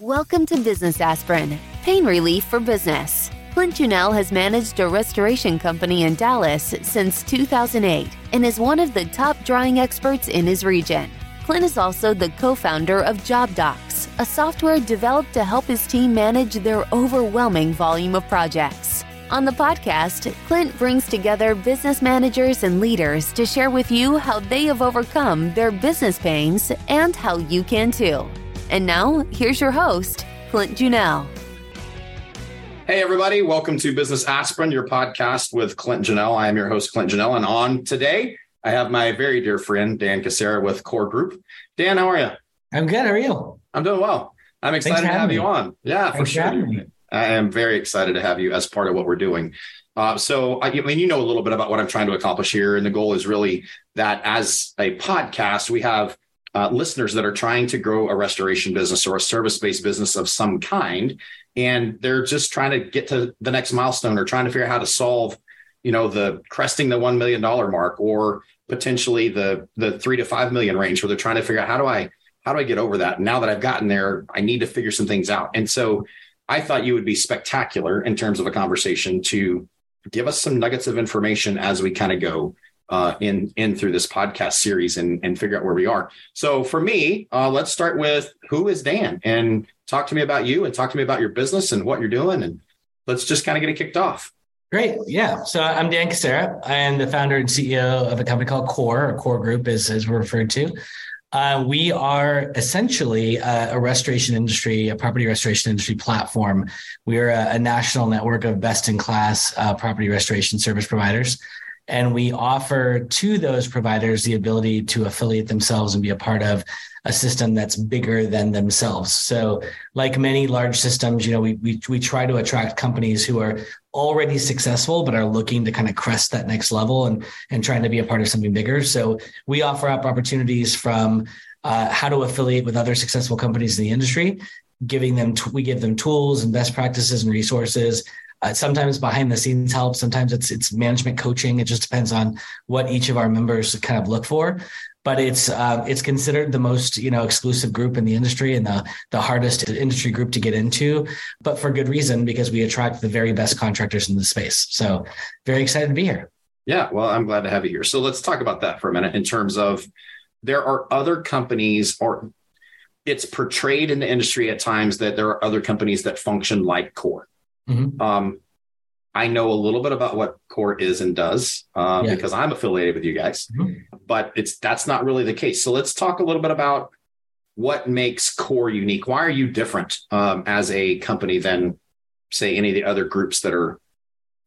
Welcome to Business Aspirin, pain relief for business. Clint Junell has managed a restoration company in Dallas since 2008 and is one of the top drying experts in his region. Clint is also the co founder of Job-Dox, a software developed to help his team manage their overwhelming volume of projects. On the podcast, Clint brings together business managers and leaders to share with you how they have overcome their business pains and how you can too. And now, here's your host, Clint Junell. Hey, everybody. Welcome to Business Aspirin, your podcast with Clint Janelle. I am your host, Clint Janelle. And on today, I have my very dear friend, Dan Cassara with Core Group. Dan, how are you? I'm good. How are you? I'm doing well. I'm excited to have me. you on. Yeah, Thanks for sure. I am very excited to have you as part of what we're doing. Uh, so, I, I mean, you know a little bit about what I'm trying to accomplish here. And the goal is really that as a podcast, we have uh, listeners that are trying to grow a restoration business or a service based business of some kind, and they're just trying to get to the next milestone or trying to figure out how to solve, you know, the cresting the one million dollar mark or potentially the the three to five million range, where they're trying to figure out how do I how do I get over that? Now that I've gotten there, I need to figure some things out. And so, I thought you would be spectacular in terms of a conversation to give us some nuggets of information as we kind of go uh, in in through this podcast series and and figure out where we are. So for me, uh, let's start with who is Dan and talk to me about you and talk to me about your business and what you're doing and let's just kind of get it kicked off. Great. Yeah. So I'm Dan Cassara. I am the founder and CEO of a company called Core, or Core Group, as, as we're referred to. Uh, we are essentially a, restoration industry, a property restoration industry platform. We are a, a national network of best in class uh, property restoration service providers. And we offer to those providers the ability to affiliate themselves and be a part of a system that's bigger than themselves. So, like many large systems, you know, we, we, we try to attract companies who are already successful, but are looking to kind of crest that next level and, and trying to be a part of something bigger. So, we offer up opportunities from uh, how to affiliate with other successful companies in the industry giving them we give them tools and best practices and resources uh, sometimes behind the scenes help. Sometimes it's it's management coaching. It just depends on what each of our members kind of look for. But it's uh, it's considered the most you know exclusive group in the industry and the the hardest industry group to get into, but for good reason because we attract the very best contractors in the space. So very excited to be here. Yeah, well, I'm glad to have you here. So let's talk about that for a minute in terms of there are other companies or it's portrayed in the industry at times that there are other companies that function like core Mm-hmm. Um, I know a little bit about what Core is and does uh, yeah. because I'm affiliated with you guys, mm-hmm. but it's that's not really the case. So let's talk a little bit about what makes Core unique. Why are you different um, as a company than, say, any of the other groups that are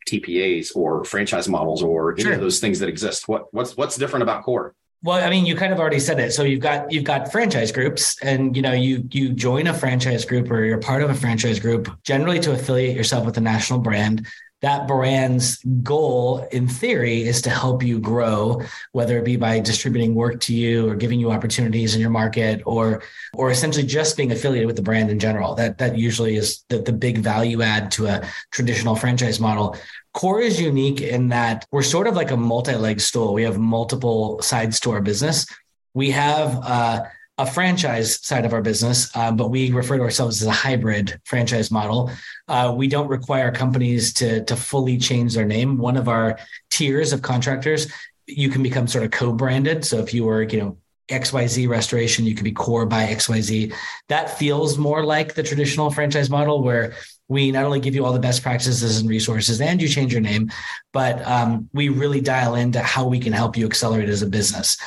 TPAs or franchise models or any sure. of those things that exist? What what's what's different about Core? Well, I mean, you kind of already said it. So you've got you've got franchise groups, and you know you you join a franchise group or you're part of a franchise group generally to affiliate yourself with a national brand. That brand's goal, in theory, is to help you grow, whether it be by distributing work to you or giving you opportunities in your market, or or essentially just being affiliated with the brand in general. That that usually is the, the big value add to a traditional franchise model. Core is unique in that we're sort of like a multi-leg stool. We have multiple sides to our business. We have uh, a franchise side of our business, uh, but we refer to ourselves as a hybrid franchise model. Uh, we don't require companies to to fully change their name. One of our tiers of contractors, you can become sort of co-branded. So if you were, you know, XYZ restoration, you could be core by XYZ. That feels more like the traditional franchise model where we not only give you all the best practices and resources and you change your name, but um, we really dial into how we can help you accelerate as a business.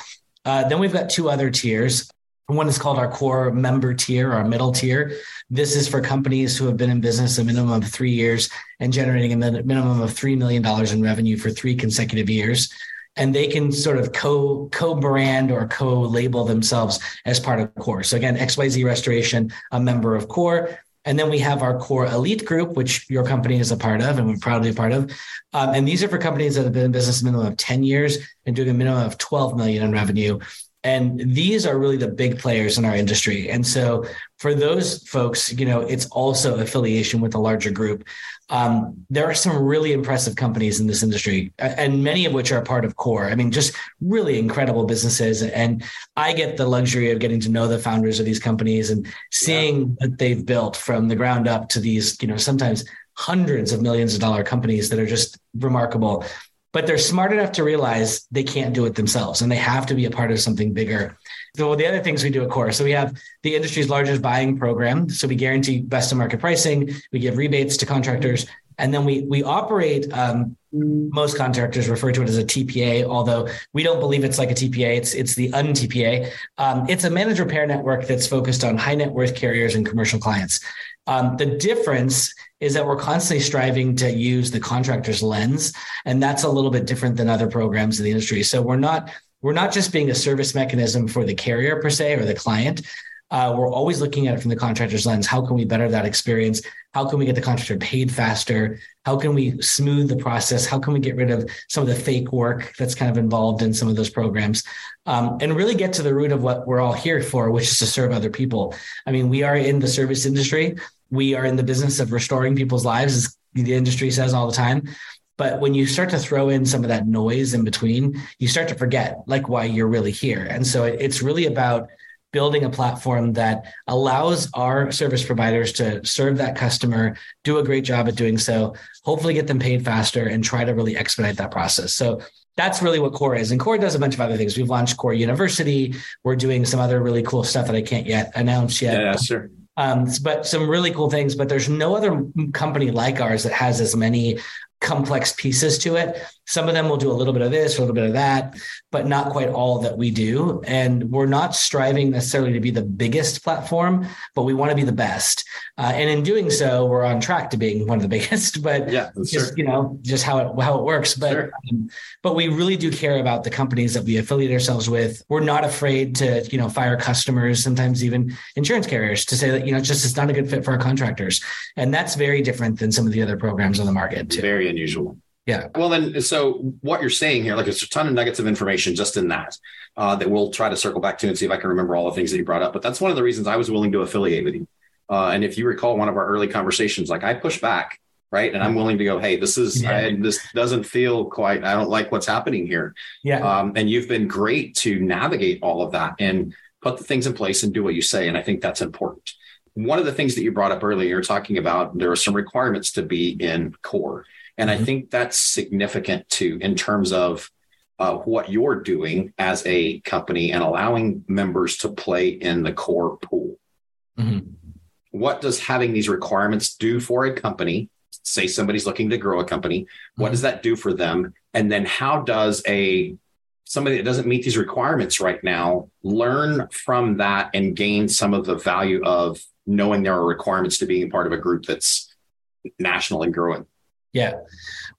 Uh, then we've got two other tiers. One is called our core member tier, our middle tier. This is for companies who have been in business a minimum of three years and generating a minimum of $3 million in revenue for three consecutive years. and they can sort of co co brand or co label themselves as part of core so again xyz restoration a member of core and then we have our core elite group, which your company is a part of and we're proudly a part of. Um, and these are for companies that have been in business a minimum of 10 years and doing a minimum of 12 million in revenue. And these are really the big players in our industry. And so for those folks, you know, it's also affiliation with a larger group. Um, there are some really impressive companies in this industry, and many of which are part of Core. I mean, just really incredible businesses. And I get the luxury of getting to know the founders of these companies and seeing yeah. what they've built from the ground up to these, you know, sometimes hundreds of millions of dollar companies that are just remarkable but they're smart enough to realize they can't do it themselves and they have to be a part of something bigger. So the other things we do at Core, so we have the industry's largest buying program. So we guarantee best of market pricing. We give rebates to contractors, and then we we operate. Um, most contractors refer to it as a TPA, although we don't believe it's like a TPA. It's it's the un-TPA. Um, it's a managed repair network that's focused on high net worth carriers and commercial clients. Um, the difference is that we're constantly striving to use the contractor's lens, and that's a little bit different than other programs in the industry. So we're not we're not just being a service mechanism for the carrier per se or the client. Uh, we're always looking at it from the contractor's lens. How can we better that experience? How can we get the contractor paid faster? How can we smooth the process? How can we get rid of some of the fake work that's kind of involved in some of those programs? Um, and really get to the root of what we're all here for, which is to serve other people. I mean, we are in the service industry we are in the business of restoring people's lives, as the industry says all the time. But when you start to throw in some of that noise in between, you start to forget like why you're really here. And so it's really about building a platform that allows our service providers to serve that customer, do a great job at doing so, hopefully get them paid faster and try to really expedite that process. So that's really what core is and core does a bunch of other things we've launched core university we're doing some other really cool stuff that i can't yet announce yet yeah sure um, but some really cool things. But there's no other company like ours that has as many complex pieces to it. Some of them will do a little bit of this, a little bit of that, but not quite all that we do. And we're not striving necessarily to be the biggest platform, but we want to be the best. Uh, and in doing so, we're on track to being one of the biggest. But yeah, just you know, just how it how it works. But sure. um, but we really do care about the companies that we affiliate ourselves with. We're not afraid to you know fire customers, sometimes even insurance carriers, to say that you know just it's not a good fit for our contractors, and that's very different than some of the other programs on the market. Too. Very unusual. Yeah. Well, then, so what you're saying here, like, there's a ton of nuggets of information just in that uh, that we'll try to circle back to and see if I can remember all the things that you brought up. But that's one of the reasons I was willing to affiliate with you. Uh, and if you recall one of our early conversations, like I push back, right, and I'm willing to go, hey, this is yeah. I, this doesn't feel quite. I don't like what's happening here. Yeah. Um, and you've been great to navigate all of that and put the things in place and do what you say. And I think that's important. One of the things that you brought up earlier, you're talking about there are some requirements to be in core. And mm-hmm. I think that's significant too, in terms of uh, what you're doing as a company and allowing members to play in the core pool. Mm-hmm. What does having these requirements do for a company? Say somebody's looking to grow a company. What mm-hmm. does that do for them? And then how does a somebody that doesn't meet these requirements right now learn from that and gain some of the value of knowing there are requirements to being part of a group that's national and growing? Yeah.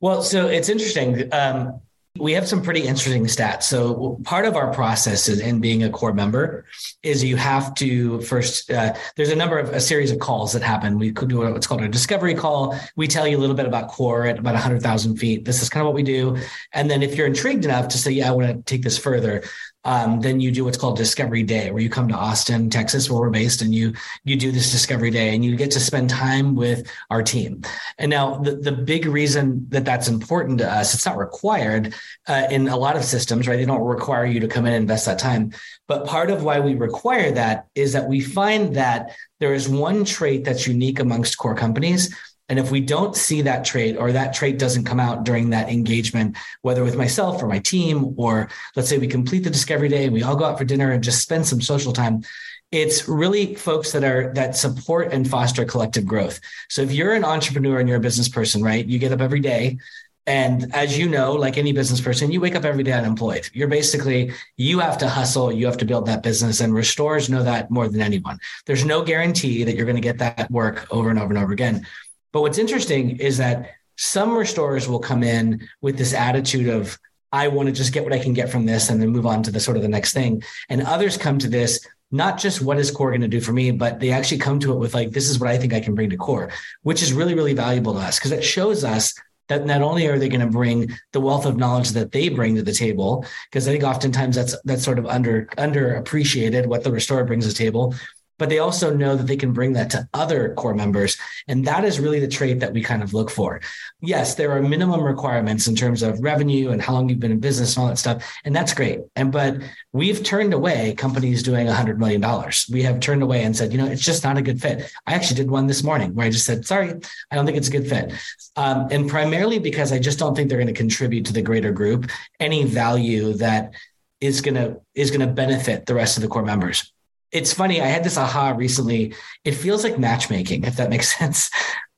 Well, so it's interesting. Um, we have some pretty interesting stats. So part of our process in being a core member is you have to first. Uh, there's a number of a series of calls that happen. We could do what's called a discovery call. We tell you a little bit about core at about 100,000 feet. This is kind of what we do. And then if you're intrigued enough to say, "Yeah, I want to take this further," um, then you do what's called Discovery Day, where you come to Austin, Texas, where we're based, and you you do this Discovery Day, and you get to spend time with our team. And now the the big reason that that's important to us, it's not required uh, in a lot of systems, right? They don't require you to come in and invest that time. But part of why we require that is that we find that there is one trait that's unique amongst core companies and if we don't see that trait or that trait doesn't come out during that engagement, whether with myself or my team, or let's say we complete the discovery day and we all go out for dinner and just spend some social time, it's really folks that are that support and foster collective growth. So if you're an entrepreneur and you're a business person, right? You get up every day and as you know, like any business person, you wake up every day unemployed. You're basically, you have to hustle, you have to build that business. And restorers know that more than anyone. There's no guarantee that you're going to get that work over and over and over again. But what's interesting is that some restorers will come in with this attitude of, I want to just get what I can get from this and then move on to the sort of the next thing. And others come to this not just what is core going to do for me, but they actually come to it with like, this is what I think I can bring to core, which is really, really valuable to us because it shows us that not only are they going to bring the wealth of knowledge that they bring to the table, because I think oftentimes that's that's sort of under underappreciated what the restorer brings to the table, but they also know that they can bring that to other core members. And that is really the trait that we kind of look for. Yes, there are minimum requirements in terms of revenue and how long you've been in business and all that stuff. And that's great. And but we've turned away companies doing $100 million. We have turned away and said, you know, it's just not a good fit. I actually did one this morning where I just said, sorry, I don't think it's a good fit. Um, and primarily because I just don't think they're going to contribute to the greater group any value that is going to is going to benefit the rest of the core members it's funny. I had this aha recently. It feels like matchmaking, if that makes sense.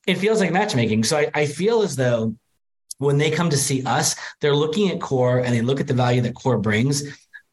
It feels like matchmaking. So I, I feel as though when they come to see us, they're looking at core and they look at the value that core brings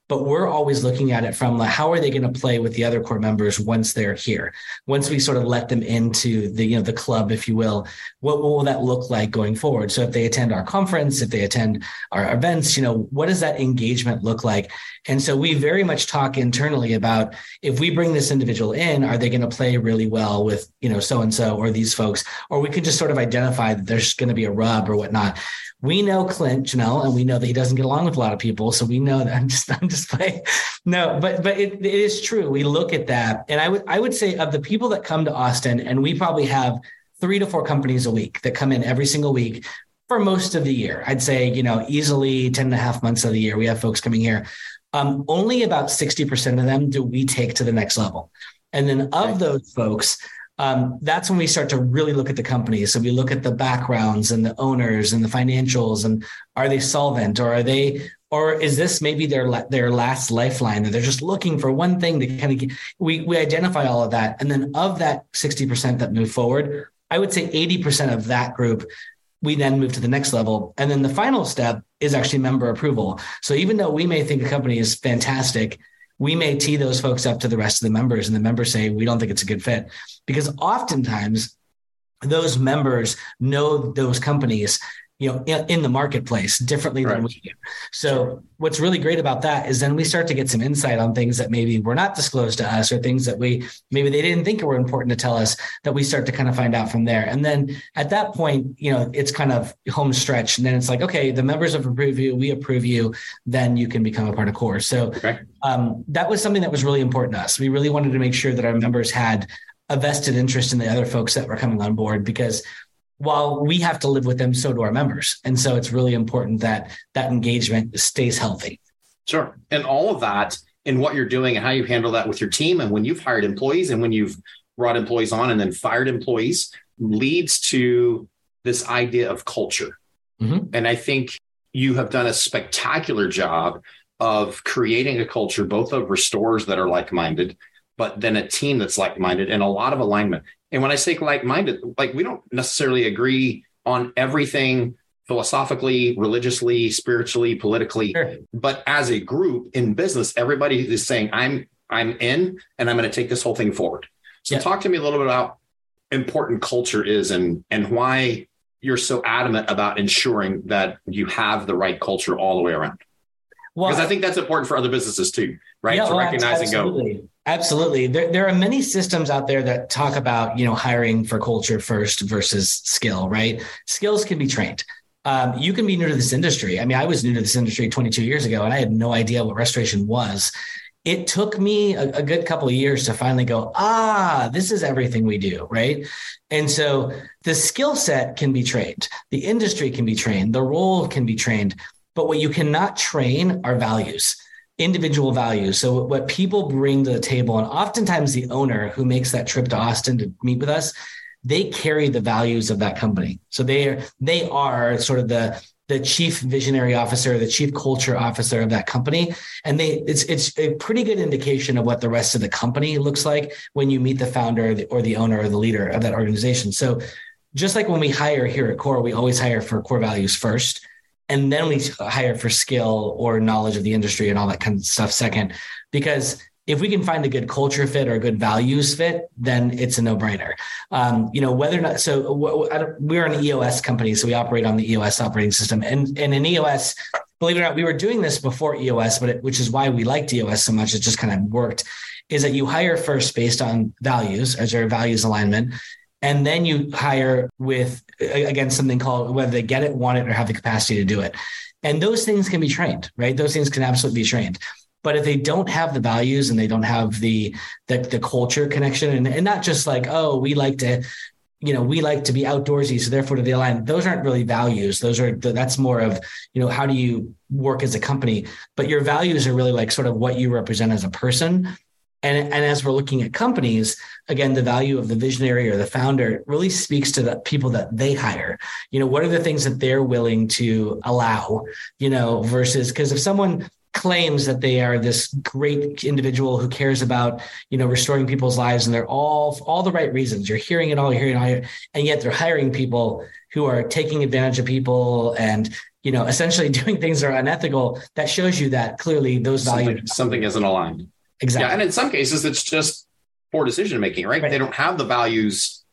but we're always looking at it from like how are they going to play with the other core members once they're here? Once we sort of let them into the you know the club if you will what, what will that look like going forward? So if they attend our conference if they attend our events you know what does that engagement look like? And so we very much talk internally about if we bring this individual in are they going to play really well with you know so and so or these folks? Or we can just sort of identify that there's going to be a rub or whatnot we know Clint Janelle, and we know that he doesn't get along with a lot of people. So we know that I'm just I'm just playing. No, but but it, it is true. We look at that, and I would I would say of the people that come to Austin, and we probably have three to four companies a week that come in every single week for most of the year. I'd say you know easily 10 and a half months of the year we have folks coming here. Um, only about 60% of them do we take to the next level. And then of those folks, um, that's when we start to really look at the company. So we look at the backgrounds and the owners and the financials, and are they solvent or are they, or is this maybe their their last lifeline that they're just looking for one thing to kind of get, we we identify all of that, and then of that sixty percent that move forward, I would say eighty percent of that group we then move to the next level. And then the final step is actually member approval. So even though we may think a company is fantastic, we may tee those folks up to the rest of the members and the members say we don't think it's a good fit. Because oftentimes those members know those companies you know in, in the marketplace differently right. than we do. So what's really great about that is then we start to get some insight on things that maybe were not disclosed to us or things that we maybe they didn't think were important to tell us that we start to kind of find out from there. And then at that point you know it's kind of home stretch. And then it's like okay the members have approved you we approve you then you can become a part of core. So okay. um, that was something that was really important to us. We really wanted to make sure that our members had a vested interest in the other folks that were coming on board because while we have to live with them, so do our members. And so it's really important that that engagement stays healthy. Sure. And all of that and what you're doing and how you handle that with your team and when you've hired employees and when you've brought employees on and then fired employees leads to this idea of culture. Mm-hmm. And I think you have done a spectacular job of creating a culture, both of restorers that are like minded, but then a team that's like minded and a lot of alignment. And when I say like minded, like we don't necessarily agree on everything philosophically, religiously, spiritually, politically, sure. but as a group in business, everybody is saying, I'm I'm in and I'm going to take this whole thing forward. So yeah. talk to me a little bit about important culture is and and why you're so adamant about ensuring that you have the right culture all the way around. Well, because I think that's important for other businesses too, right? Yeah, to recognize and go. Absolutely. There, there are many systems out there that talk about, you know, hiring for culture first versus skill, right? Skills can be trained. Um, you can be new to this industry. I mean, I was new to this industry 22 years ago and I had no idea what restoration was. It took me a, a good couple of years to finally go, ah, this is everything we do, right? And so the skill set can be trained, the industry can be trained, the role can be trained, but what you cannot train are values individual values. So what people bring to the table, and oftentimes the owner who makes that trip to Austin to meet with us, they carry the values of that company. So they are they are sort of the the chief visionary officer, the chief culture officer of that company, and they it's it's a pretty good indication of what the rest of the company looks like when you meet the founder or the, or the owner or the leader of that organization. So just like when we hire here at Core, we always hire for core values first and then we hire for skill or knowledge of the industry and all that kind of stuff second because if we can find a good culture fit or a good values fit, then it's a no brainer. Um, you know, whether or not, so we're an EOS company, so we operate on the EOS operating system. And, and in EOS, believe it or not, we were doing this before EOS, but it, which is why we liked EOS so much. It just kind of worked. Is that you hire first based on values, as your values alignment, and then you hire with again something called whether they get it, want it, or have the capacity to do it. And those things can be trained, right? Those things can absolutely be trained. But if they don't have the values and they don't have the the, the culture connection, and, and not just like, oh, we like to you know we like to be outdoorsy so therefore to the align those aren't really values those are that's more of you know how do you work as a company but your values are really like sort of what you represent as a person and, and as we're looking at companies again the value of the visionary or the founder really speaks to the people that they hire. You know what are the things that they're willing to allow you know versus because if someone claims that they are this great individual who cares about you know restoring people's lives and they're all all the right reasons you're hearing it all you're hearing it all and yet they're hiring people who are taking advantage of people and you know essentially doing things that are unethical that shows you that clearly those something, values something isn't aligned exactly yeah and in some cases it's just poor decision making right? right? they don't have the values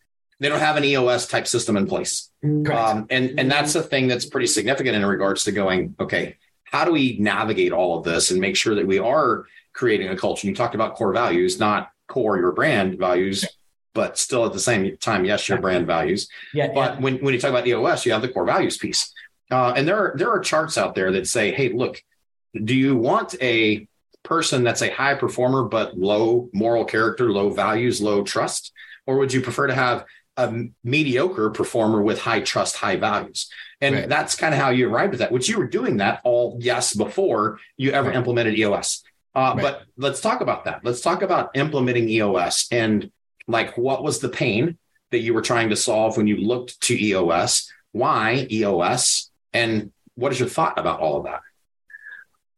they don't have an eos type system in place um, and and that's a thing that's pretty significant in regards to going okay how do we navigate all of this and make sure that we are creating a culture? You talked about core values, not core your brand values, but still at the same time, yes, your brand values. Yeah. But yeah. when, when you talk about EOS, you have the core values piece. Uh, and there are there are charts out there that say, hey, look, do you want a person that's a high performer but low moral character, low values, low trust? Or would you prefer to have a mediocre performer with high trust, high values? And right. that's kind of how you arrived at that, which you were doing that all yes before you ever right. implemented EOS. Uh, right. But let's talk about that. Let's talk about implementing EOS and like what was the pain that you were trying to solve when you looked to EOS? Why EOS? And what is your thought about all of that?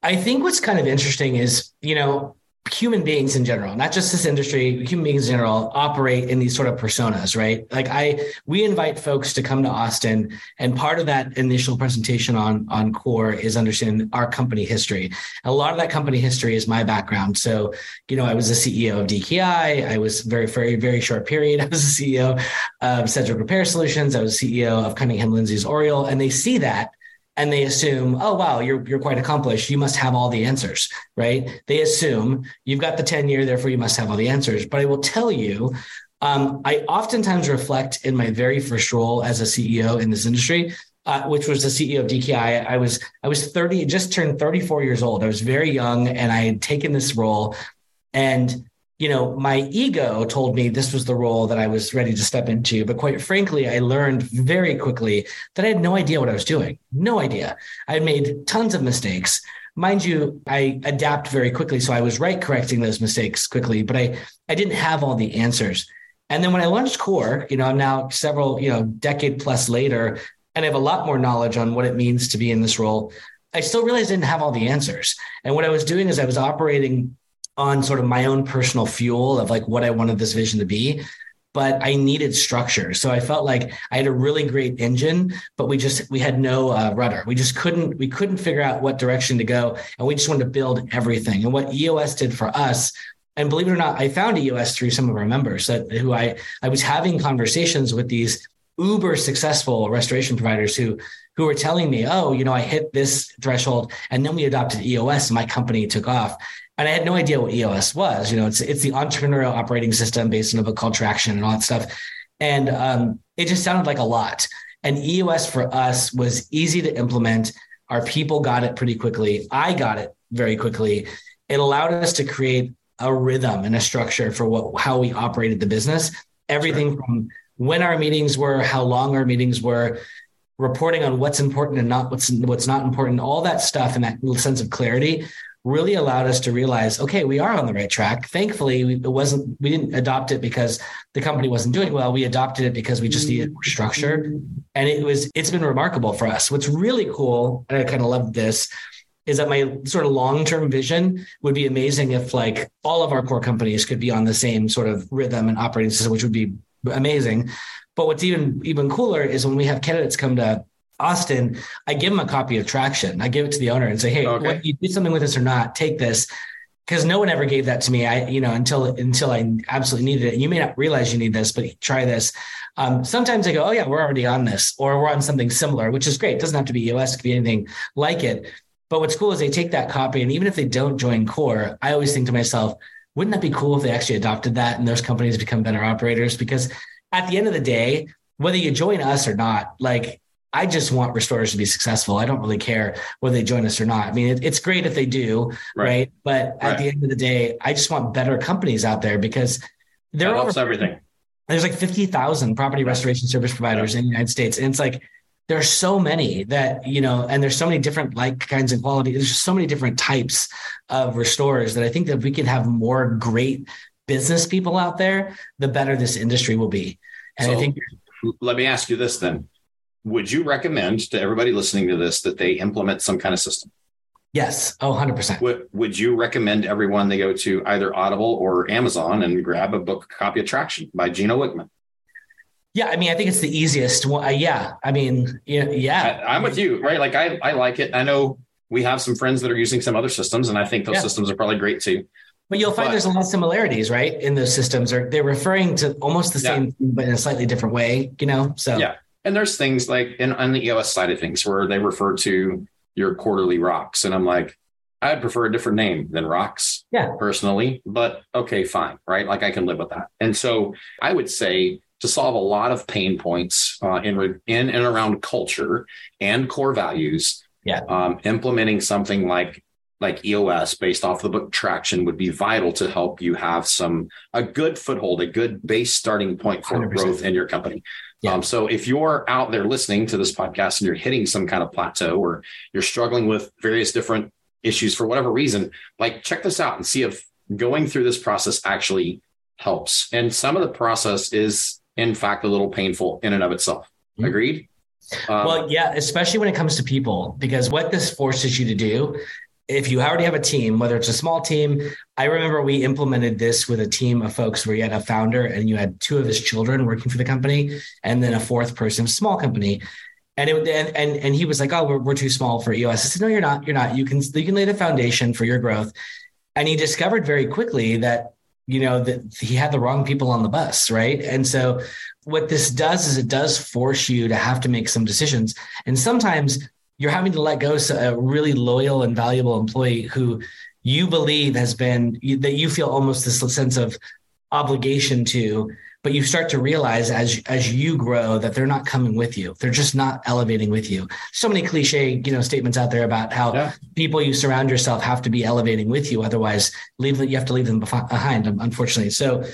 I think what's kind of interesting is, you know, human beings in general, not just this industry, human beings in general operate in these sort of personas, right? Like I, we invite folks to come to Austin and part of that initial presentation on, on core is understanding our company history. A lot of that company history is my background. So, you know, I was the CEO of DKI. I was very, very, very short period. I was the CEO of Sedgwick Repair Solutions. I was CEO of Cunningham Lindsay's Oriel. And they see that and they assume, oh wow, you're you're quite accomplished. You must have all the answers, right? They assume you've got the tenure, therefore you must have all the answers. But I will tell you, um, I oftentimes reflect in my very first role as a CEO in this industry, uh, which was the CEO of DKI. I was I was 30, just turned 34 years old. I was very young, and I had taken this role, and you know, my ego told me this was the role that I was ready to step into. But quite frankly, I learned very quickly that I had no idea what I was doing. No idea. I made tons of mistakes. Mind you, I adapt very quickly. So I was right correcting those mistakes quickly, but I, I didn't have all the answers. And then when I launched Core, you know, I'm now several, you know, decade plus later, and I have a lot more knowledge on what it means to be in this role. I still realized I didn't have all the answers. And what I was doing is I was operating on sort of my own personal fuel of like what I wanted this vision to be. But I needed structure. So I felt like I had a really great engine, but we just, we had no uh, rudder. We just couldn't, we couldn't figure out what direction to go. And we just wanted to build everything. And what EOS did for us and believe it or not, I found EOS through some of our members that who I I was having conversations with these uber successful restoration providers who who were telling me, oh, you know, I hit this threshold, and then we adopted EOS, and my company took off and I had no idea what EOS was. You know, it's it's the entrepreneurial operating system based on a book called Traction and all that stuff. And um, it just sounded like a lot. And EOS for us was easy to implement. Our people got it pretty quickly. I got it very quickly. It allowed us to create a rhythm and a structure for what how we operated the business. Everything sure. from when our meetings were, how long our meetings were, reporting on what's important and not what's what's not important, all that stuff and that sense of clarity really allowed us to realize, okay, we are on the right track. Thankfully, we, it wasn't, we didn't adopt it because the company wasn't doing well. We adopted it because we just needed more structure. And it was, it's been remarkable for us. What's really cool, and I kind of love this, is that my sort of long-term vision would be amazing if like all of our core companies could be on the same sort of rhythm and operating system, which would be amazing. But what's even even cooler is when we have candidates come to Austin, I give him a copy of Traction. I give it to the owner and say, "Hey, okay. what, you do something with this or not? Take this." Because no one ever gave that to me. I, you know, until until I absolutely needed it. You may not realize you need this, but try this. Um, sometimes I go, "Oh yeah, we're already on this," or we're on something similar, which is great. It doesn't have to be EOS; it could be anything like it. But what's cool is they take that copy, and even if they don't join core, I always think to myself, wouldn't that be cool if they actually adopted that and those companies become better operators? Because at the end of the day, whether you join us or not, like I just want restorers to be successful. I don't really care whether they join us or not. I mean, it, it's great if they do, right? right? But at the end of the day, I just want better companies out there because there are everything. There's like 50,000 property restoration service providers in the United States. And it's like, there are so many that, you know, and there's so many different like kinds and quality. There's just so many different types of restorers that I think that we could have more great business people out there, the better this industry will be. And so, I think let me ask you this then. Would you recommend to everybody listening to this that they implement some kind of system? Yes. Oh, 100%. Would, would you recommend everyone they go to either Audible or Amazon and grab a book copy of Traction by Gino Wickman? Yeah, I mean, I think it's the easiest. Uh, yeah, I mean, yeah, yeah. I, am with you, right? Like, I, I like it. I know we have some friends that are using some other systems, and I think those yeah. systems are probably great too. But you'll find but, there's a lot of similarities, right? In those systems, or they're referring to almost the same, but in a slightly different way. You know, so yeah. And there's things like in on the EOS side of things where they refer to your quarterly rocks, and I'm like, I'd prefer a different name than rocks, yeah, personally. But okay, fine, right? Like I can live with that. And so I would say to solve a lot of pain points uh, in in and around culture and core values. Yeah, um, implementing something like like EOS based off the book Traction would be vital to help you have some a good foothold, a good base starting point for 100%. growth in your company. Um, so if you're out there listening to this podcast and you're hitting some kind of plateau or you're struggling with various different issues for whatever reason, like check this out and see if going through this process actually helps. And some of the process is in fact a little painful in and of itself. Mm-hmm. Agreed? Um, well, yeah, especially when it comes to people, because what this forces you to do, if you already have a team, whether it's a small team, I remember we implemented this with a team of folks where you had a founder and you had two of his children working for the company, and then a fourth person, small company. And it and and, and he was like, "Oh, we're, we're too small for EOS." I said, "No, you're not. You're not. You can you can lay the foundation for your growth." And he discovered very quickly that you know that he had the wrong people on the bus right and so what this does is it does force you to have to make some decisions and sometimes you're having to let go of a really loyal and valuable employee who you believe has been that you feel almost this sense of obligation to but you start to realize as as you grow that they're not coming with you. They're just not elevating with you. So many cliche you know statements out there about how yeah. people you surround yourself have to be elevating with you. Otherwise leave that you have to leave them behind unfortunately. So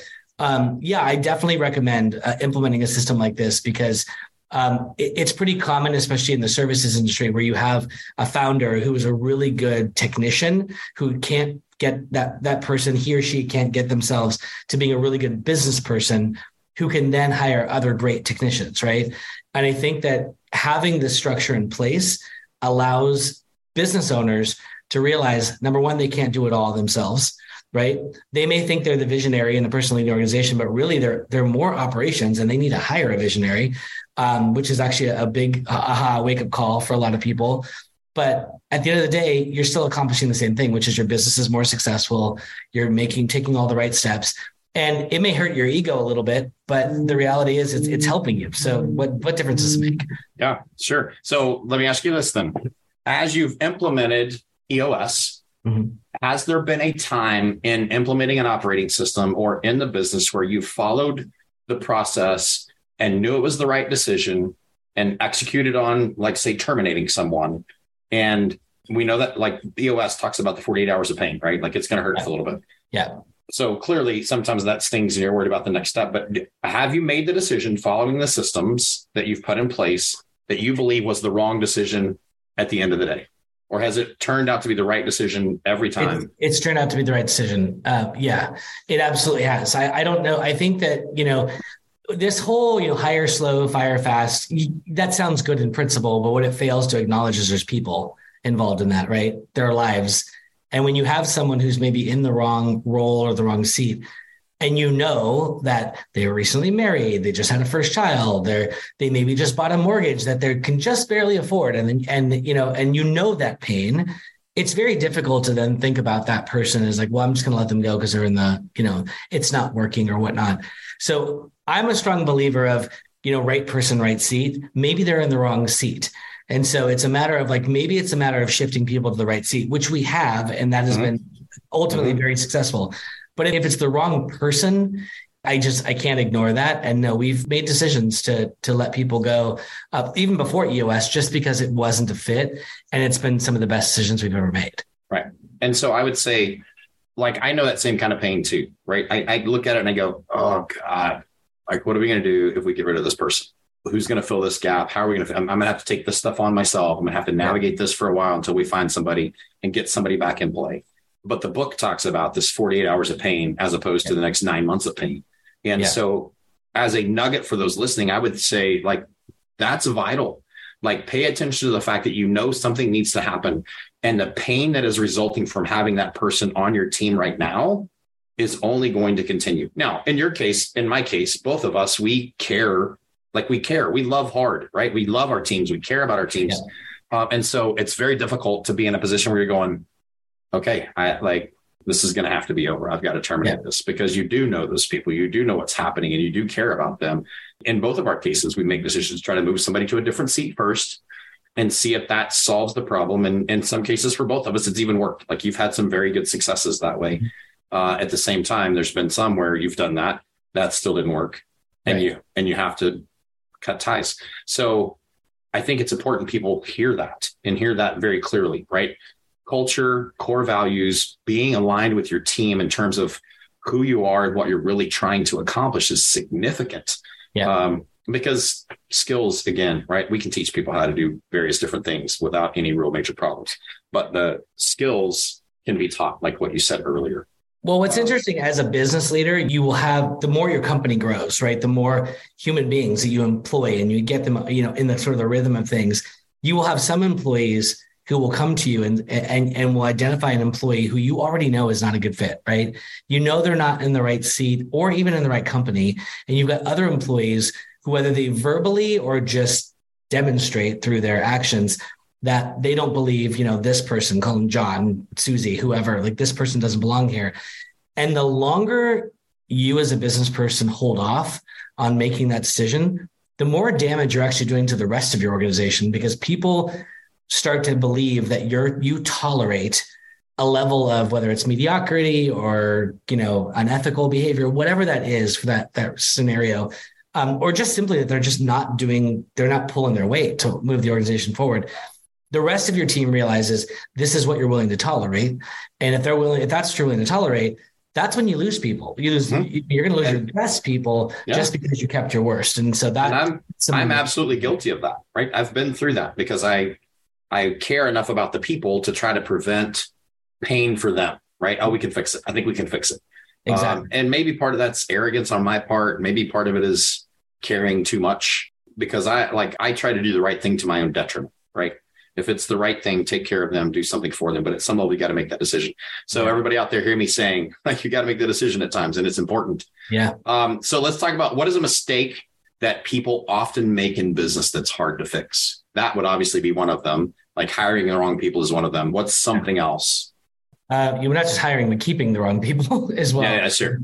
um, yeah i definitely recommend uh, implementing a system like this because um, it, it's pretty common, especially in the services industry, where you have a founder who is a really good technician who can't get that that person he or she can't get themselves to being a really good business person who can then hire other great technicians right? And i think that having this structure in place allows business owners to realize number one they can't do it all themselves right? They may think they're the visionary and the person leading the organization but really they're they're more operations and they need to hire a visionary um, which is actually a big aha wake up call for a lot of people but at the end of the day, you're still accomplishing the same thing, which is your business is more successful. You're making, taking all the right steps. And it may hurt your ego a little bit, but the reality is it's, it's helping you. So what, what difference does it make? Yeah, sure. So let me ask you this then. As you've implemented EOS, mm-hmm. has there been a time in implementing an operating system or in the business where you followed the process and knew it was the right decision and executed on, like, say, terminating someone and we know that like EOS talks about the 48 hours of pain, right? Like it's going to hurt yeah. a little bit. Yeah. So clearly, sometimes that stings and you're worried about the next step. But have you made the decision following the systems that you've put in place that you believe was the wrong decision at the end of the day? Or has it turned out to be the right decision every time? It's, it's turned out to be the right decision. Uh, yeah, it absolutely has. I, I don't know. I think that, you know, this whole you know hire slow fire fast that sounds good in principle but what it fails to acknowledge is there's people involved in that right? There are lives. And when you have someone who's maybe in the wrong role or the wrong seat and you know that they were recently married they just had a first child they're they maybe just bought a mortgage that they can just barely afford and and you know and you know that pain it's very difficult to then think about that person as like well i'm just going to let them go because they're in the you know it's not working or whatnot so I'm a strong believer of, you know, right person, right seat. Maybe they're in the wrong seat. And so it's a matter of like maybe it's a matter of shifting people to the right seat, which we have, and that has mm-hmm. been ultimately mm-hmm. very successful. But if it's the wrong person, I just I can't ignore that. And no, we've made decisions to to let people go uh, even before EOS just because it wasn't a fit, and it's been some of the best decisions we've ever made. Right. And so I would say, like I know that same kind of pain too, right? I, I look at it and I go, oh God, like what are we going to do if we get rid of this person? Who's going to fill this gap? How are we going to? I'm, I'm going to have to take this stuff on myself. I'm going to have to navigate this for a while until we find somebody and get somebody back in play. But the book talks about this 48 hours of pain as opposed to the next nine months of pain. And yeah. so, as a nugget for those listening, I would say, like, that's vital. Like, pay attention to the fact that you know something needs to happen. And the pain that is resulting from having that person on your team right now is only going to continue. Now, in your case, in my case, both of us, we care, like, we care. We love hard, right? We love our teams. We care about our teams. Yeah. Uh, and so, it's very difficult to be in a position where you're going, okay, I like, this is going to have to be over. I've got to terminate yeah. this because you do know those people, you do know what's happening, and you do care about them. In both of our cases, we make decisions to try to move somebody to a different seat first and see if that solves the problem. And in some cases, for both of us, it's even worked. Like you've had some very good successes that way. Mm-hmm. Uh, at the same time, there's been some where you've done that that still didn't work, and right. you and you have to cut ties. So I think it's important people hear that and hear that very clearly, right? Culture, core values, being aligned with your team in terms of who you are and what you're really trying to accomplish is significant. Yeah. Um, because skills, again, right? We can teach people how to do various different things without any real major problems, but the skills can be taught, like what you said earlier. Well, what's interesting as a business leader, you will have the more your company grows, right? The more human beings that you employ and you get them, you know, in the sort of the rhythm of things, you will have some employees who will come to you and, and, and will identify an employee who you already know is not a good fit, right? You know they're not in the right seat or even in the right company. And you've got other employees who, whether they verbally or just demonstrate through their actions, that they don't believe, you know, this person, call them John, Susie, whoever, like this person doesn't belong here. And the longer you as a business person hold off on making that decision, the more damage you're actually doing to the rest of your organization because people start to believe that you're you tolerate a level of whether it's mediocrity or you know unethical behavior whatever that is for that that scenario um, or just simply that they're just not doing they're not pulling their weight to move the organization forward the rest of your team realizes this is what you're willing to tolerate and if they're willing if that's willing to tolerate that's when you lose people. You lose, mm-hmm. you're going to lose and, your best people yeah. just because you kept your worst. And so that and I'm, I'm absolutely guilty of that. Right. I've been through that because I, I care enough about the people to try to prevent pain for them, right? Oh, we can fix it. I think we can fix it. Exactly. Um, and maybe part of that's arrogance on my part. Maybe part of it is caring too much because I like I try to do the right thing to my own detriment, right? If it's the right thing, take care of them, do something for them. But at some level, we got to make that decision. So yeah. everybody out there, hear me saying, like, you got to make the decision at times, and it's important. Yeah. Um, so let's talk about what is a mistake that people often make in business that's hard to fix. That would obviously be one of them like hiring the wrong people is one of them. What's something else? Uh, you're not just hiring, but keeping the wrong people as well. Yeah, yeah sure.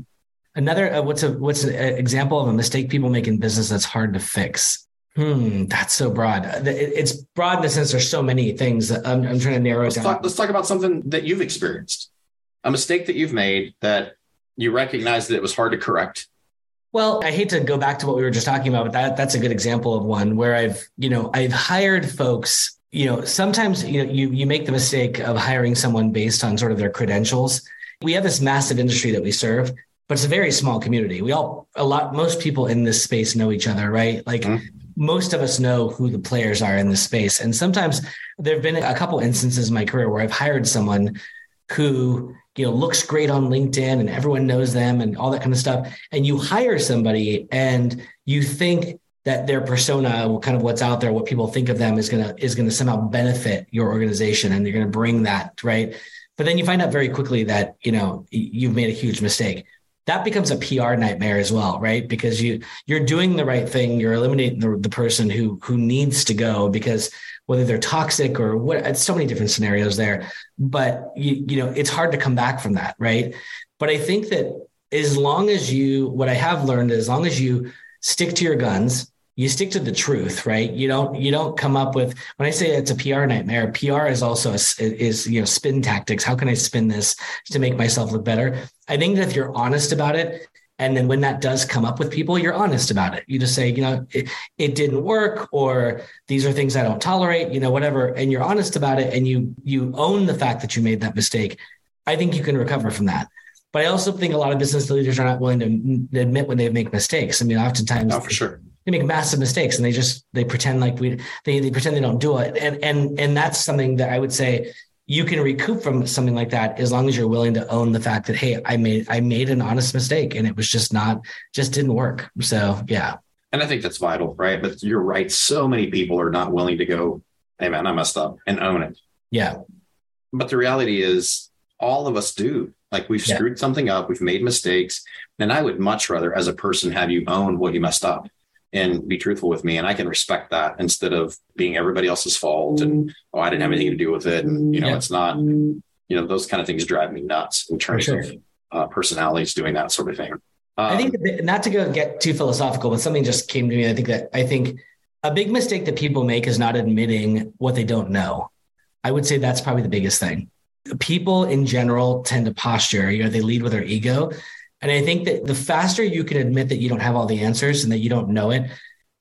Another, uh, what's a what's an example of a mistake people make in business that's hard to fix? Hmm, that's so broad. Uh, it's broad in the sense there's so many things that I'm, I'm trying to narrow let's down. Talk, let's talk about something that you've experienced, a mistake that you've made that you recognize that it was hard to correct. Well, I hate to go back to what we were just talking about, but that that's a good example of one where I've, you know, I've hired folks you know, sometimes you know you you make the mistake of hiring someone based on sort of their credentials. We have this massive industry that we serve, but it's a very small community. We all a lot most people in this space know each other, right? Like mm-hmm. most of us know who the players are in this space. And sometimes there've been a couple instances in my career where I've hired someone who you know looks great on LinkedIn and everyone knows them and all that kind of stuff and you hire somebody and you think that their persona, kind of what's out there, what people think of them is gonna is gonna somehow benefit your organization, and you're gonna bring that right. But then you find out very quickly that you know you've made a huge mistake. That becomes a PR nightmare as well, right? Because you you're doing the right thing, you're eliminating the, the person who who needs to go because whether they're toxic or what, so many different scenarios there. But you you know it's hard to come back from that, right? But I think that as long as you, what I have learned, as long as you stick to your guns, you stick to the truth, right? You don't you don't come up with when I say it's a PR nightmare. PR is also a, is you know spin tactics. How can I spin this to make myself look better? I think that if you're honest about it, and then when that does come up with people, you're honest about it. You just say, you know, it, it didn't work, or these are things I don't tolerate, you know, whatever, and you're honest about it, and you you own the fact that you made that mistake. I think you can recover from that. But I also think a lot of business leaders are not willing to admit when they make mistakes. I mean, oftentimes, oh, for sure they make massive mistakes and they just they pretend like we they, they pretend they don't do it. And and and that's something that i would say you can recoup from something like that as long as you're willing to own the fact that hey i made i made an honest mistake and it was just not just didn't work. So yeah. And i think that's vital right? But you're right. So many people are not willing to go hey man i messed up and own it. Yeah. But the reality is all of us do. Like we've yeah. screwed something up. We've made mistakes. And i would much rather as a person have you own what you messed up and be truthful with me. And I can respect that instead of being everybody else's fault and, oh, I didn't have anything to do with it. And, you know, yeah. it's not, you know, those kind of things drive me nuts in terms sure. of uh, personalities doing that sort of thing. Um, I think not to go get too philosophical, but something just came to me. I think that I think a big mistake that people make is not admitting what they don't know. I would say that's probably the biggest thing. People in general tend to posture, you know, they lead with their ego and I think that the faster you can admit that you don't have all the answers and that you don't know it,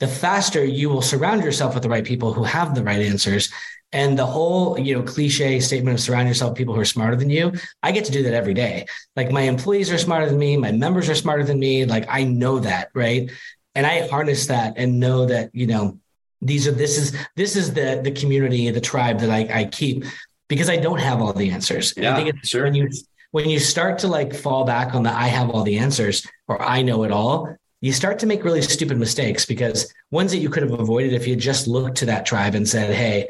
the faster you will surround yourself with the right people who have the right answers. And the whole, you know, cliche statement of surround yourself with people who are smarter than you, I get to do that every day. Like my employees are smarter than me, my members are smarter than me. Like I know that, right? And I harness that and know that, you know, these are this is this is the the community, the tribe that I, I keep because I don't have all the answers. Yeah, I think sure. when you when you start to like fall back on the I have all the answers or I know it all, you start to make really stupid mistakes because ones that you could have avoided if you just looked to that tribe and said, Hey,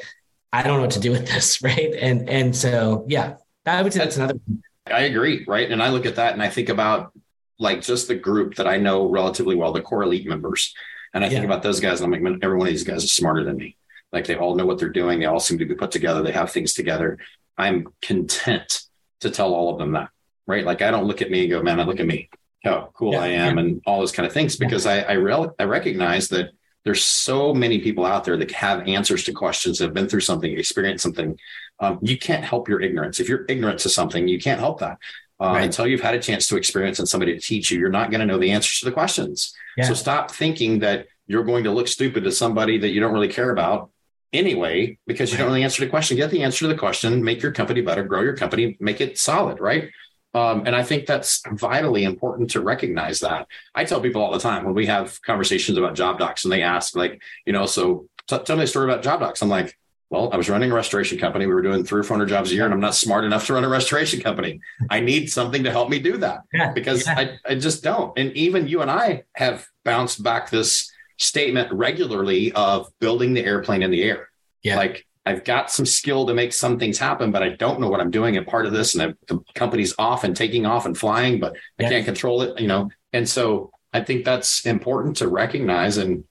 I don't know what to do with this. Right. And and so yeah, I would say that's another I agree. Right. And I look at that and I think about like just the group that I know relatively well, the core elite members. And I think yeah. about those guys, and I'm like, every one of these guys is smarter than me. Like they all know what they're doing. They all seem to be put together. They have things together. I'm content to tell all of them that, right? Like I don't look at me and go, man, I look at me, how cool yeah, I am, yeah. and all those kind of things, because I I, re- I recognize that there's so many people out there that have answers to questions, have been through something, experienced something. Um, you can't help your ignorance. If you're ignorant to something, you can't help that. Uh, right. Until you've had a chance to experience and somebody to teach you, you're not going to know the answers to the questions. Yeah. So stop thinking that you're going to look stupid to somebody that you don't really care about anyway because you don't really answer the question. Get the answer to the question, make your company better, grow your company, make it solid, right? Um, and I think that's vitally important to recognize that. I tell people all the time when we have conversations about Job-Dox and they ask, like, you know, so t- tell me a story about Job-Dox. I'm like, well, I was running a restoration company. We were doing three or 400 jobs a year, and I'm not smart enough to run a restoration company. I need something to help me do that yeah, because yeah. I, I just don't. And even you and I have bounced back this statement regularly of building the airplane in the air. Yeah. Like I've got some skill to make some things happen, but I don't know what I'm doing. And part of this, and I, the company's off and taking off and flying, but I can't control it, you know? And so I think that's important to recognize. And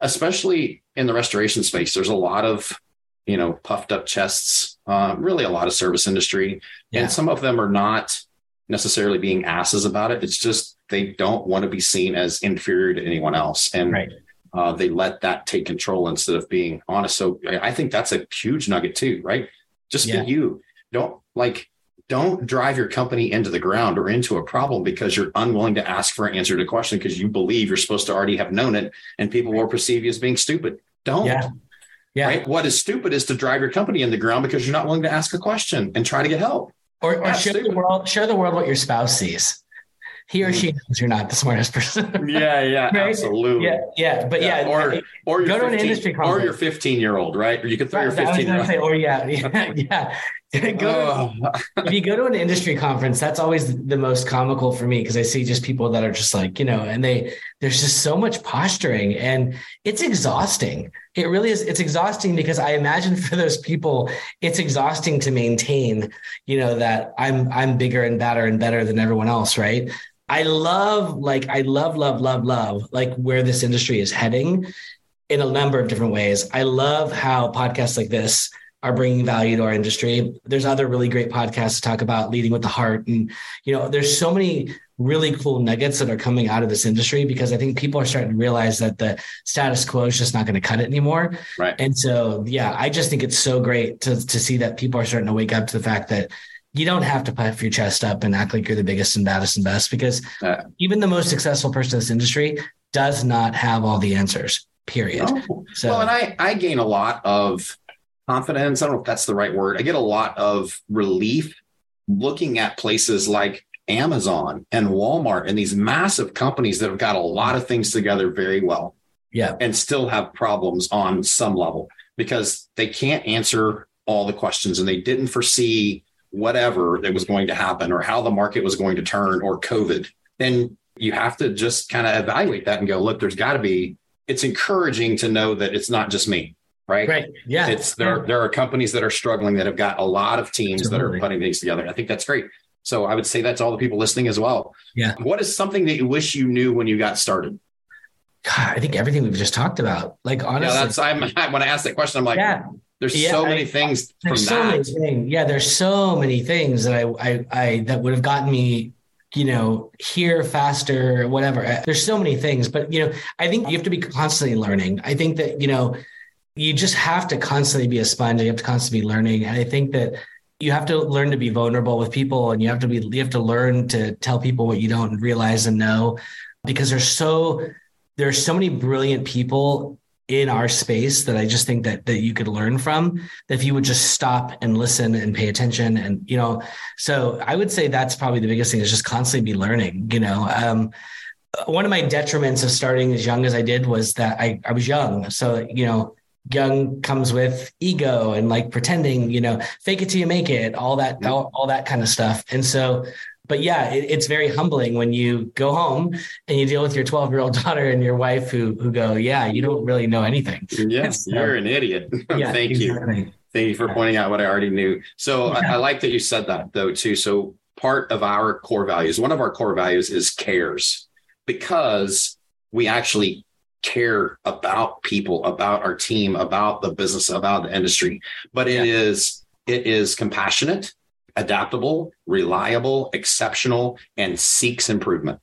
especially in the restoration space, there's a lot of, you know, puffed up chests, uh, really a lot of service industry. Yeah. And some of them are not necessarily being asses about it. It's just they don't want to be seen as inferior to anyone else. And right uh, they let that take control instead of being honest. So I think that's a huge nugget too, right? Just yeah. be you. Don't like don't drive your company into the ground or into a problem because you're unwilling to ask for an answer to a question because you believe you're supposed to already have known it and people will perceive you as being stupid. Don't. Yeah. Yeah. Right? What is stupid is to drive your company in the ground because you're not willing to ask a question and try to get help. Or, or show the world, show the world what your spouse sees he or she mm. knows you're not the smartest person. yeah, yeah, right? absolutely. Yeah, yeah, but yeah, yeah or or go 15, to an industry conference, or your 15 year old, right? Or you could throw right, your 15 year old. Say, or yeah, yeah, yeah. go to, if you go to an industry conference, that's always the most comical for me because I see just people that are just like, you know, and they there's just so much posturing and it's exhausting. It really is. It's exhausting because I imagine for those people, it's exhausting to maintain, you know, that I'm I'm bigger and better and better than everyone else, right? I love, like, I love, love, love, love, like where this industry is heading in a number of different ways. I love how podcasts like this are bringing value to our industry. There's other really great podcasts to talk about leading with the heart. And, you know, there's so many really cool nuggets that are coming out of this industry because I think people are starting to realize that the status quo is just not going to cut it anymore. Right. And so, yeah, I just think it's so great to to see that people are starting to wake up to the fact that you don't have to puff your chest up and act like you're the biggest and baddest and best because uh, even the most successful person in this industry does not have all the answers. Period. No. So, well, and I I gain a lot of confidence. I don't know if that's the right word. I get a lot of relief looking at places like Amazon and Walmart and these massive companies that have got a lot of things together very well. Yeah. And still have problems on some level because they can't answer all the questions and they didn't foresee whatever that was going to happen or how the market was going to turn or COVID. Then you have to just kind of evaluate that and go, look, there's got to be, it's encouraging to know that it's not just me. Right. Right. Yeah. It's there. There are companies that are struggling that have got a lot of teams Absolutely. that are putting things together. I think that's great. So I would say that's all the people listening as well. Yeah. What is something that you wish you knew when you got started? God, I think everything we've just talked about. Like honestly, yeah, that's I'm when I ask that question, I'm like, yeah. There's yeah, so many I, things. There's so that. many things. Yeah, there's so many things that I, I, I that would have gotten me you know, here faster, whatever. Uh, there's so many things, but you know, I think you have to be constantly learning. I think that, you know, you just have to constantly be a sponge. You have to constantly be learning. And I think that you have to learn to be vulnerable with people and you have to be you have to learn to tell people what you don't realize and know because there's so there's so many brilliant people in our space that I just think that that you could learn from that if you would just stop and listen and pay attention and you know so I would say that's probably the biggest thing is just constantly be learning you know? Um, one of my detriments of starting as young as I did was that I I was young. So you know young comes with ego and like pretending, you know, fake it till you make it, all that, all, all that kind of stuff. And so, but yeah, it, it's very humbling when you go home and you deal with your 12 year old daughter and your wife who, who go, yeah, you don't really know anything. Yes. So, you're an idiot. Yeah, Thank exactly. you. Thank you for pointing out what I already knew. So yeah. I, I like that you said that though, too. So part of our core values, one of our core values is cares because we actually care about people, about our team, about the business, about the industry. But it yeah. is it is compassionate, adaptable, reliable, exceptional, and seeks improvement.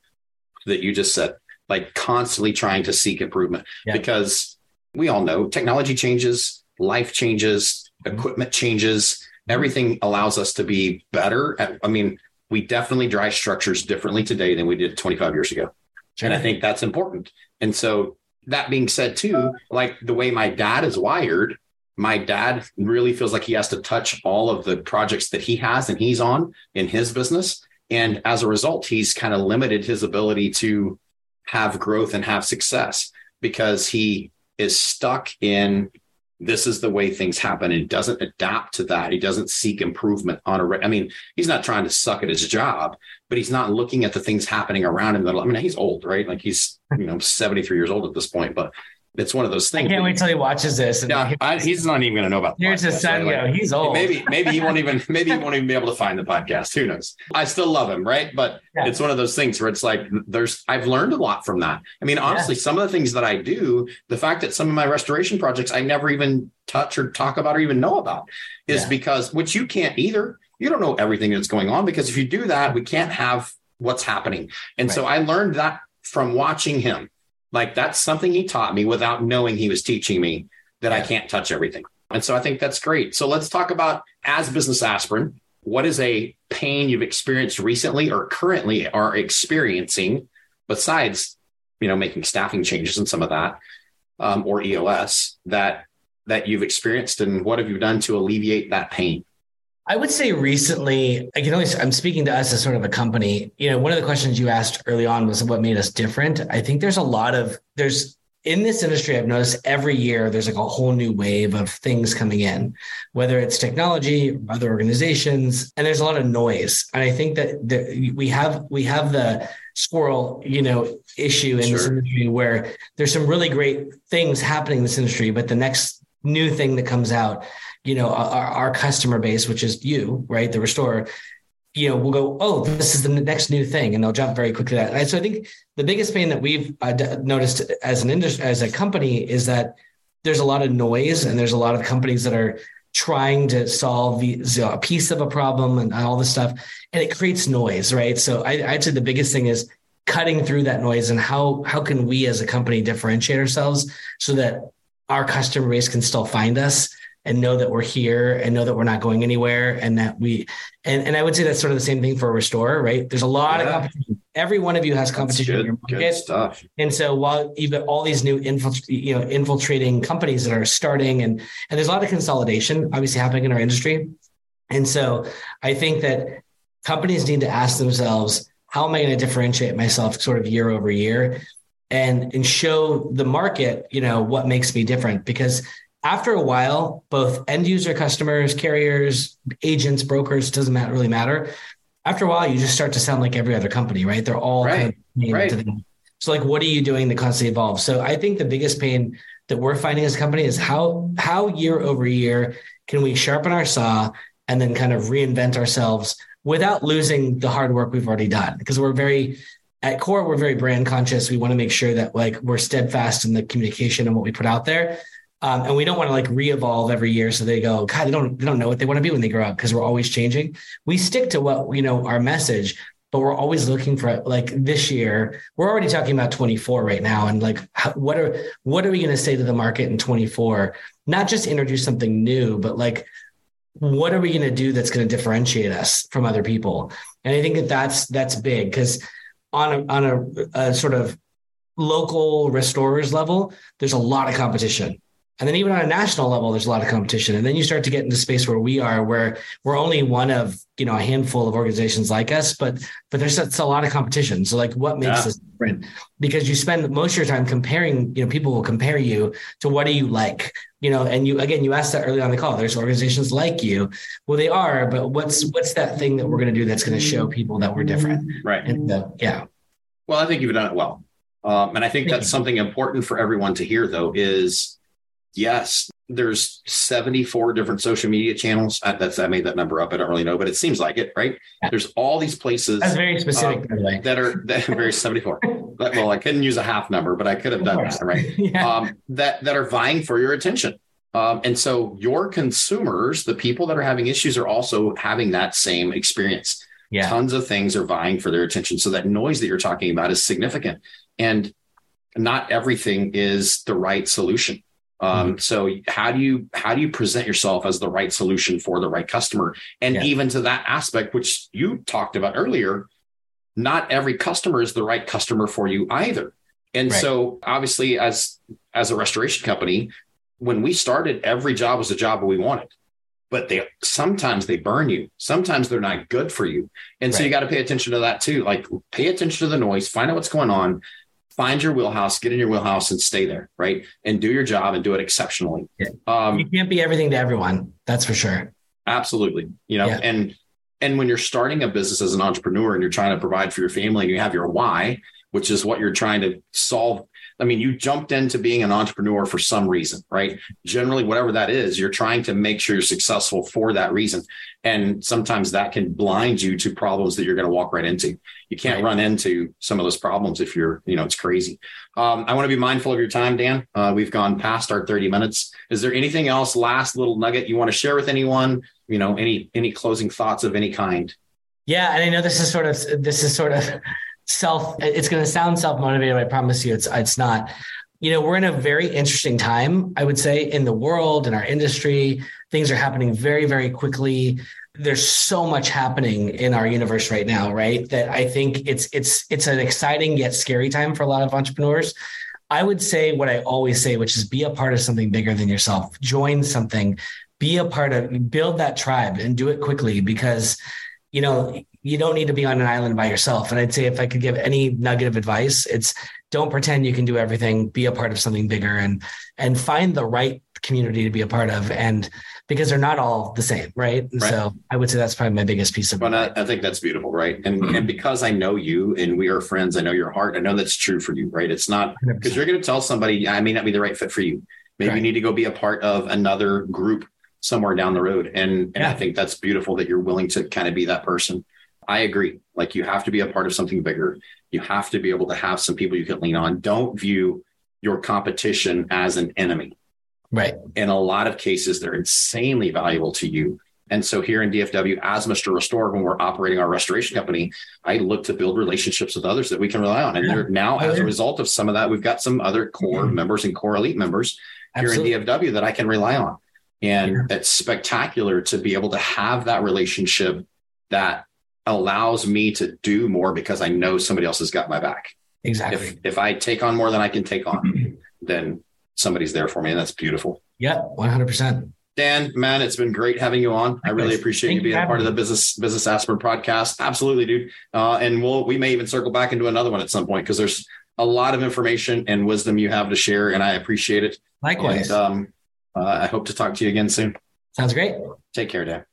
That you just said, like constantly trying to seek improvement yeah. because we all know technology changes, life changes, mm-hmm. equipment changes, everything allows us to be better. At, I mean, we definitely dry structures differently today than we did 25 years ago. Sure. And I think that's important. And so that being said, too, like the way my dad is wired, my dad really feels like he has to touch all of the projects that he has and he's on in his business. And as a result, he's kind of limited his ability to have growth and have success because he is stuck in this is the way things happen and doesn't adapt to that. He doesn't seek improvement on a, I mean, he's not trying to suck at his job, but he's not looking at the things happening around him. That, I mean, he's old, right? Like he's, you know, 73 years old at this point, but it's one of those things. I can't wait till he watches this. yeah, he's not even going to know about. Here's his son. Right? Like, he's old. Maybe, maybe he won't even. Maybe he won't even be able to find the podcast. Who knows? I still love him, right? But yeah. it's one of those things where it's like there's. I've learned a lot from that. I mean, honestly, yeah. some of the things that I do, the fact that some of my restoration projects I never even touch or talk about or even know about, is yeah. because which you can't either. You don't know everything that's going on because if you do that, we can't have what's happening. And right. so I learned that from watching him like that's something he taught me without knowing he was teaching me that I can't touch everything. And so I think that's great. So let's talk about as business aspirin. What is a pain you've experienced recently or currently are experiencing besides, you know, making staffing changes and some of that, um, or EOS that that you've experienced, and what have you done to alleviate that pain? I would say recently, I can only, I'm speaking to us as sort of a company. You know, one of the questions you asked early on was what made us different. I think there's a lot of, there's in this industry, I've noticed every year there's like a whole new wave of things coming in, whether it's technology, other organizations, and there's a lot of noise. And I think that the, we have we have the squirrel, you know, issue in sure. this industry where there's some really great things happening in this industry, but the next new thing that comes out you know our, our customer base which is you right the restorer you know, we'll go, oh, this is the next new thing, and they'll jump very quickly. That and so I think the biggest pain that we've uh, noticed as an industry, as a company, is that there's a lot of noise, and there's a lot of companies that are trying to solve the, a piece of a problem and all this stuff, and it creates noise, right? So I, I'd say the biggest thing is cutting through that noise and how how can we as a company differentiate ourselves so that our customer base can still find us and know that we're here and know that we're not going anywhere and that we and, and I would say that's sort of the same thing for a restorer, right? There's a lot yeah. of competition. Every one of you has competition good, in your market. stuff. And so while you've got all these new infiltr- you know infiltrating companies that are starting and and there's a lot of consolidation obviously happening in our industry. And so I think that companies need to ask themselves, how am I going to differentiate myself sort of year over year? and and show the market you know what makes me different because after a while, both end user customers, carriers, agents, brokers, doesn't matter, really matter. After a while, you just start to sound like every other company, right? They're all right. Kind of right. So, like, what are you doing that constantly evolves? So, I think the biggest pain that we're finding as a company is how how year over year can we sharpen our saw and then kind of reinvent ourselves without losing the hard work we've already done because we're very at core we're very brand conscious we want to make sure that like we're steadfast in the communication and what we put out there um, and we don't want to like re-evolve every year. So they go, God, they don't, they don't know what they want to be when they grow up because we're always changing. We stick to what, you know, our message, but we're always looking for like this year, we're already talking about 24 right now. And like, what are, what are we going to say to the market in 24? Not just introduce something new, but like, what are we going to do that's going to differentiate us from other people? And I think that that's, that's big because on a, on a, a sort of local restorers level, there's a lot of competition and then even on a national level, there's a lot of competition. And then you start to get into space where we are, where we're only one of, you know, a handful of organizations like us, but but there's a, a lot of competition. So like what makes yeah. this different? Because you spend most of your time comparing, you know, people will compare you to what do you like? You know, and you again, you asked that early on the call. There's organizations like you. Well, they are, but what's what's that thing that we're going to do that's going to show people that we're different? Right. And uh, yeah. Well, I think you've done it well. Um, and I think Thank that's you. something important for everyone to hear, though, is yes, there's 74 different social media channels. I, that's I made that number up. I don't really know, but it seems like it, right? Yeah. There's all these places. That's very specific, um, that are that are very 74. well, I couldn't use a half number, but I could have done that, right? yeah. um, that that are vying for your attention. Um, and so your consumers, the people that are having issues, are also having that same experience. Yeah. Tons of things are vying for their attention. So that noise that you're talking about is significant. And not everything is the right solution. Um, mm-hmm. So how do you how do you present yourself as the right solution for the right customer? And yeah. even to that aspect, which you talked about earlier, not every customer is the right customer for you either. And right. so obviously, as as a restoration company, when we started, every job was a job we wanted. But they sometimes they burn you. Sometimes they're not good for you. And right. so you got to pay attention to that too. Like pay attention to the noise, find out what's going on, find your wheelhouse, get in your wheelhouse and stay there, right? And do your job and do it exceptionally. Yeah. Um, you can't be everything to everyone. That's for sure. Absolutely. You know, yeah. and and when you're starting a business as an entrepreneur and you're trying to provide for your family and you have your why, which is what you're trying to solve I mean, you jumped into being an entrepreneur for some reason, right? Generally, whatever that is, you're trying to make sure you're successful for that reason. And sometimes that can blind you to problems that you're going to walk right into. You can't run into some of those problems if you're, you know, it's crazy. Um, I want to be mindful of your time, Dan. Uh, we've gone past our 30 minutes. Is there anything else, last little nugget you want to share with anyone? You know, any any closing thoughts of any kind? Yeah, and I know this is sort of this is sort of self it's going to sound self-motivated i promise you it's it's not you know we're in a very interesting time i would say in the world in our industry things are happening very very quickly there's so much happening in our universe right now right? That i think it's it's it's an exciting yet scary time for a lot of entrepreneurs. I would say what i always say which is be a part of something bigger than yourself. Join something. Be a part of build that tribe and do it quickly because you know you don't need to be on an island by yourself. And I'd say if I could give any nugget of advice, it's don't pretend you can do everything, be a part of something bigger and and find the right community to be a part of. And because they're not all the same, right? right. So I would say that's probably my biggest piece of. Well, I, I, think that's beautiful, right? And mm-hmm. and because I know you and we are friends, I know your heart. I know that's true for you, right? It's not because you're going to tell somebody I may not be the right fit for you. Maybe right. you need to go be a part of another group somewhere down the road, and and yeah. I think that's beautiful that you're willing to kind of be that person. I agree. Like you have to be a part of something bigger. You have to be able to have some people you can lean on. Don't view your competition as an enemy. Right. In a lot of cases, they're insanely valuable to you. And so here in DFW, as Mr. Restore, when we're operating our restoration company, I look to build relationships with others that we can rely on. And yeah. now, oh, as a result of some of that, we've got some other core mm-hmm. members and core elite members Absolutely. here in DFW that I can rely on. And yeah. it's spectacular to be able to have that relationship that allows me to do more because I know somebody else has got my back. Exactly. If, if I take on more than I can take on, then somebody's there for me. And that's beautiful. Yeah, 100%. Dan, man, it's been great having you on. I really appreciate Thank you being a part me. of the business business aspirin podcast. Absolutely, dude. Uh, and we'll we may even circle back into another one at some point because there's a lot of information and wisdom you have to share, and I appreciate it. Likewise. And, um, uh, I hope to talk to you again soon. Sounds great. Take care, Dan.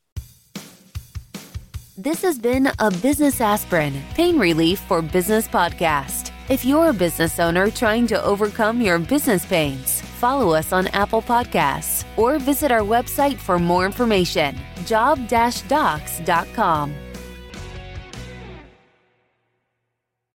This has been a Business Aspirin Pain Relief for Business podcast. If you're a business owner trying to overcome your business pains, follow us on Apple Podcasts or visit our website for more information job-dox.com.